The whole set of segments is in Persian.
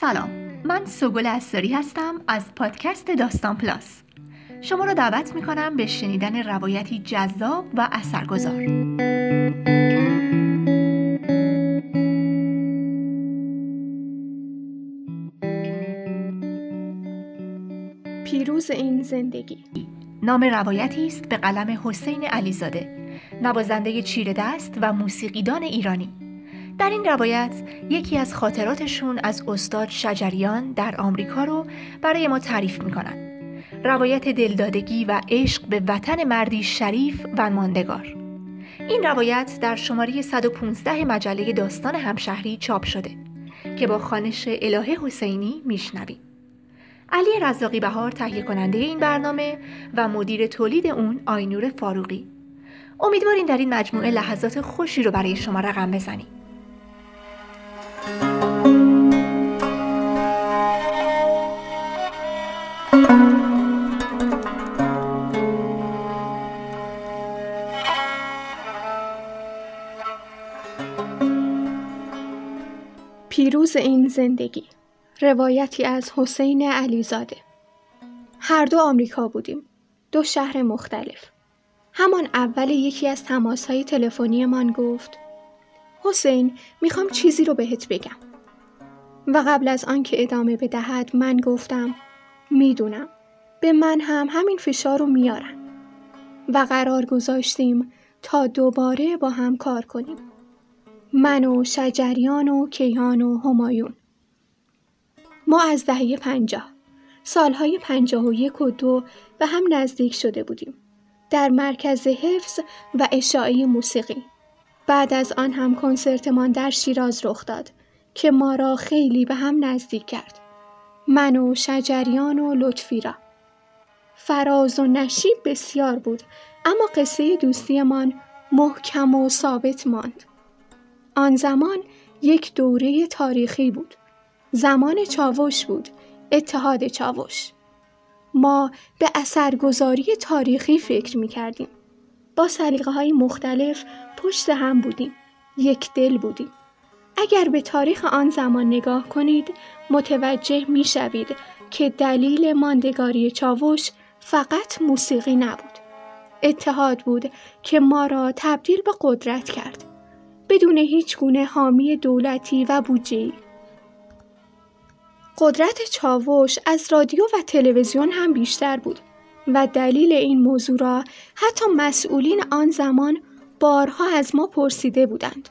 سلام. من سوگل اساری هستم از پادکست داستان پلاس. شما را دعوت می کنم به شنیدن روایتی جذاب و اثرگذار. پیروز این زندگی. نام روایتی است به قلم حسین علیزاده. نوازنده چیره دست و موسیقیدان ایرانی. در این روایت یکی از خاطراتشون از استاد شجریان در آمریکا رو برای ما تعریف می‌کنن. روایت دلدادگی و عشق به وطن مردی شریف و ماندگار. این روایت در شماره 115 مجله داستان همشهری چاپ شده که با خانش الهه حسینی میشنویم. علی رزاقی بهار تهیه کننده این برنامه و مدیر تولید اون آینور فاروقی. امیدواریم در این مجموعه لحظات خوشی رو برای شما رقم بزنیم. پیروز این زندگی. روایتی از حسین علیزاده. هر دو آمریکا بودیم. دو شهر مختلف. همان اول یکی از تماسهای تلفنی من گفت حسین می‌خوام چیزی رو بهت بگم. و قبل از آنکه ادامه بدهد من گفتم می‌دونم به من هم همین فشار رو میارن. و قرار گذاشتیم تا دوباره با هم کار کنیم. من و شجریان و کیهان و همایون. ما از دهه پنجاه سالهای پنجاه و یک و دو به هم نزدیک شده بودیم. در مرکز حفظ و اشاعه موسیقی. بعد از آن هم کنسرتمان در شیراز رخ داد که ما را خیلی به هم نزدیک کرد. من و شجریان و لطفی را. فراز و نشیب بسیار بود اما قصه دوستیمان محکم و ثابت ماند. آن زمان یک دوره تاریخی بود. زمان چاوش بود اتحاد چاوش. ما به اثرگذاری تاریخی فکر می کردیم. با سلیقه های مختلف پشت هم بودیم. یک دل بودیم. اگر به تاریخ آن زمان نگاه کنید متوجه می شوید که دلیل ماندگاری چاوش فقط موسیقی نبود. اتحاد بود که ما را تبدیل به قدرت کرد. بدون هیچ گونه حامی دولتی و بودجه‌ای. قدرت چاوش از رادیو و تلویزیون هم بیشتر بود و دلیل این موضوع را حتی مسئولین آن زمان بارها از ما پرسیده بودند.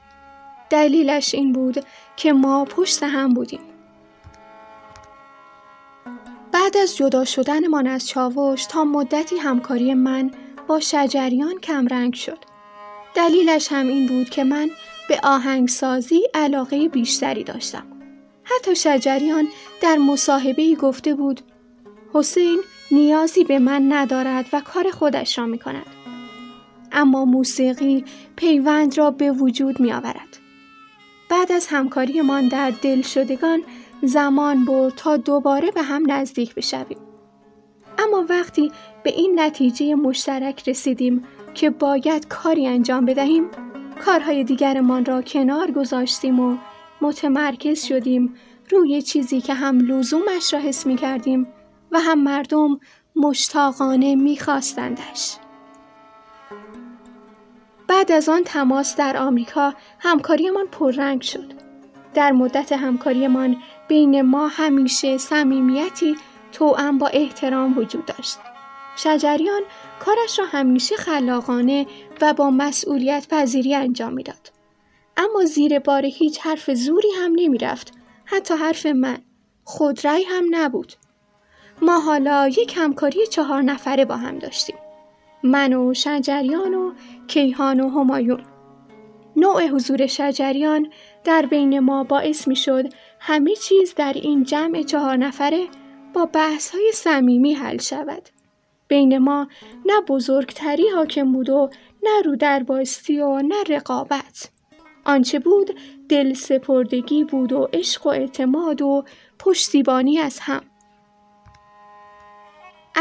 دلیلش این بود که ما پشت هم بودیم. بعد از جدا شدنمان از چاوش تا مدتی همکاری من با شجریان کمرنگ شد. دلیلش هم این بود که من به آهنگسازی علاقه بیشتری داشتم. حتی شجریان در مصاحبه گفته بود حسین نیازی به من ندارد و کار خودش را می کند. اما موسیقی پیوند را به وجود می آورد. بعد از همکاریمان در دل شدگان زمان برد تا دوباره به هم نزدیک بشویم. اما وقتی به این نتیجه مشترک رسیدیم که باید کاری انجام بدهیم کارهای دیگرمان را کنار گذاشتیم و متمرکز شدیم روی چیزی که هم لزومش را حس می کردیم و هم مردم مشتاقانه می خواستندش. بعد از آن تماس در آمریکا همکاریمان پررنگ شد. در مدت همکاریمان بین ما همیشه صمیمیتی توأم با احترام وجود داشت. شجریان کارش را همیشه خلاقانه و با مسئولیت پذیری انجام می‌داد. اما زیر بار هیچ حرف زوری هم نمی رفت. حتی حرف من. خودرأی هم نبود. ما حالا یک همکاری چهار نفره با هم داشتیم. من و شجریان و کیهان و همایون. نوع حضور شجریان در بین ما باعث می شد همه چیز در این جمع چهار نفره با بحث های صمیمی حل شود. بین ما نه بزرگتری حاکم بود و نه رو در باستی و نه رقابت. آنچه بود دل سپردگی بود و عشق و اعتماد و پشتیبانی از هم.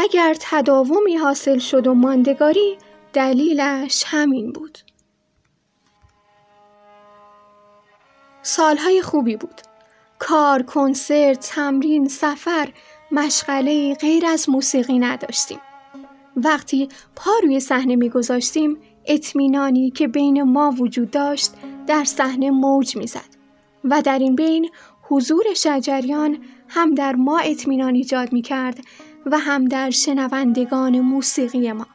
اگر تداومی حاصل شد و ماندگاری دلیلش همین بود. سالهای خوبی بود. کار، کنسرت، تمرین، سفر، مشغله غیر از موسیقی نداشتیم. وقتی پا روی صحنه میگذاشتیم اطمینانی که بین ما وجود داشت در صحنه موج می‌زد و در این بین حضور شجریان هم در ما اطمینان ایجاد می کرد و هم در شنوندگان موسیقی ما.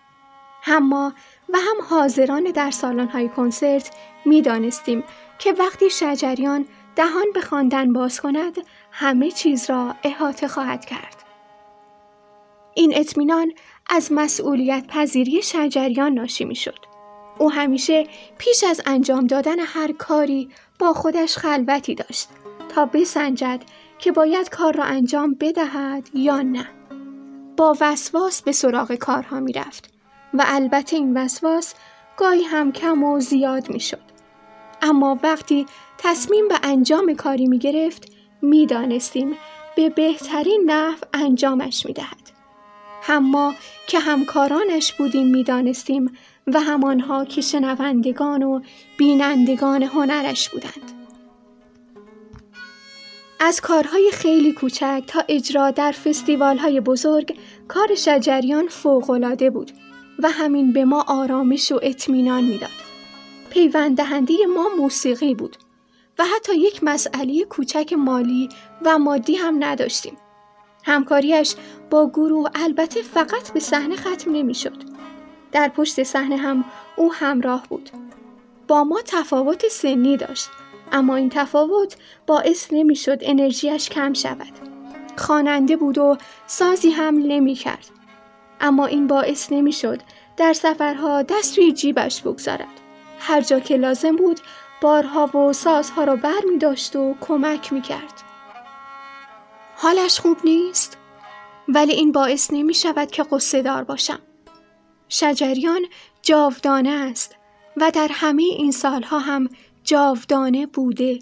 هم ما و هم حاضران در سالن های کنسرت می دانستیم که وقتی شجریان دهان به خواندن باز کند همه چیز را احاطه خواهد کرد. این اطمینان از مسئولیت پذیری شجریان ناشی می شد. او همیشه پیش از انجام دادن هر کاری با خودش خلوتی داشت تا بسنجد که باید کار را انجام بدهد یا نه. با وسواس به سراغ کارها می رفت و البته این وسواس گاهی هم کم و زیاد می شد. اما وقتی تصمیم به انجام کاری می گرفت می دانستیم به بهترین نحو انجامش می دهد. هم ما که همکارانش بودیم می دانستیم و همانها که شنوندگان و بینندگان هنرش بودند. از کارهای خیلی کوچک تا اجرا در فستیوال های بزرگ کار شجریان فوقالعاده بود و همین به ما آرامش و اطمینان می‌داد. پیوند دهنده ما موسیقی بود و حتی یک مسئله کوچک مالی و مادی هم نداشتیم. همکاریش با گروه البته فقط به صحنه ختم نمی‌شد. در پشت صحنه هم او همراه بود. با ما تفاوت سنی داشت اما این تفاوت باعث نمی‌شد انرژیش کم شود. خواننده بود و سازی هم نمی کرد. اما این باعث نمی‌شد در سفرها دست توی جیبش بگذارد. هر جا که لازم بود بارها و سازها را بر می داشت و کمک می کرد. حالش خوب نیست؟ ولی این باعث نمی شود که قصه دار باشم. شجریان جاودانه است و در همه این سالها هم جاودانه بوده.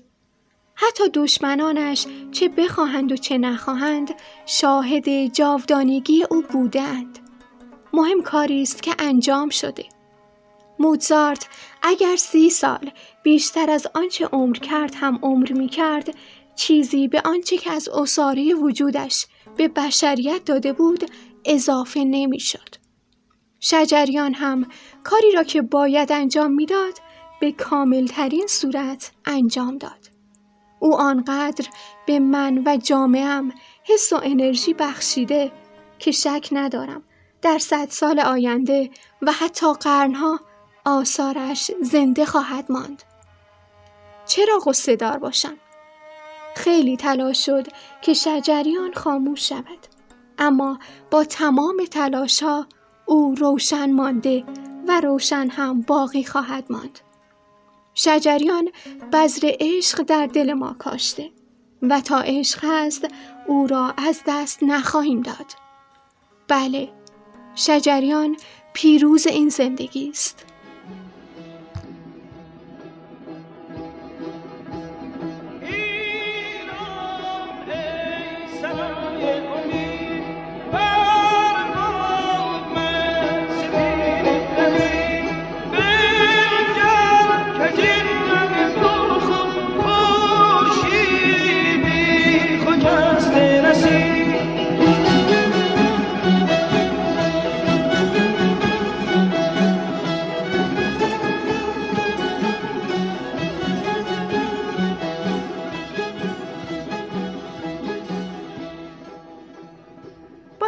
حتی دشمنانش چه بخواهند و چه نخواهند شاهد جاودانگی او بودند. مهم کاری است که انجام شده. موزارت اگر سی سال بیشتر از آنچه عمر کرد هم عمر می کرد چیزی به آنچه که از اصاره وجودش به بشریت داده بود اضافه نمی شد. شجریان هم کاری را که باید انجام می‌داد به کاملترین صورت انجام داد. او آنقدر به من و جامعم حس و انرژی بخشیده که شک ندارم در صد سال آینده و حتی قرنها آثارش زنده خواهد ماند. چرا غصه دار باشم؟ خیلی تلاش شد که شجریان خاموش شود. اما با تمام تلاش ها او روشن مانده و روشن هم باقی خواهد ماند. شجریان بذر عشق در دل ما کاشته و تا عشق هست او را از دست نخواهیم داد. بله، شجریان پیروز این زندگی است.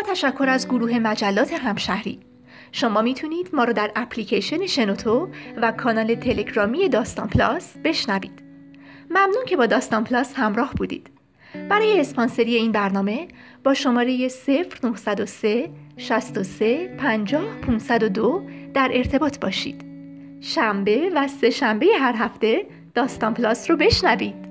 تشکر از گروه مجلات همشهری. شما می‌تونید ما رو در اپلیکیشن شنوتو و کانال تلگرامی داستان پلاس بشنوید. ممنون که با داستان پلاس همراه بودید. برای اسپانسری این برنامه با شماره 0903 63 50 502 در ارتباط باشید. شنبه و سه شنبه هر هفته داستان پلاس رو بشنوید.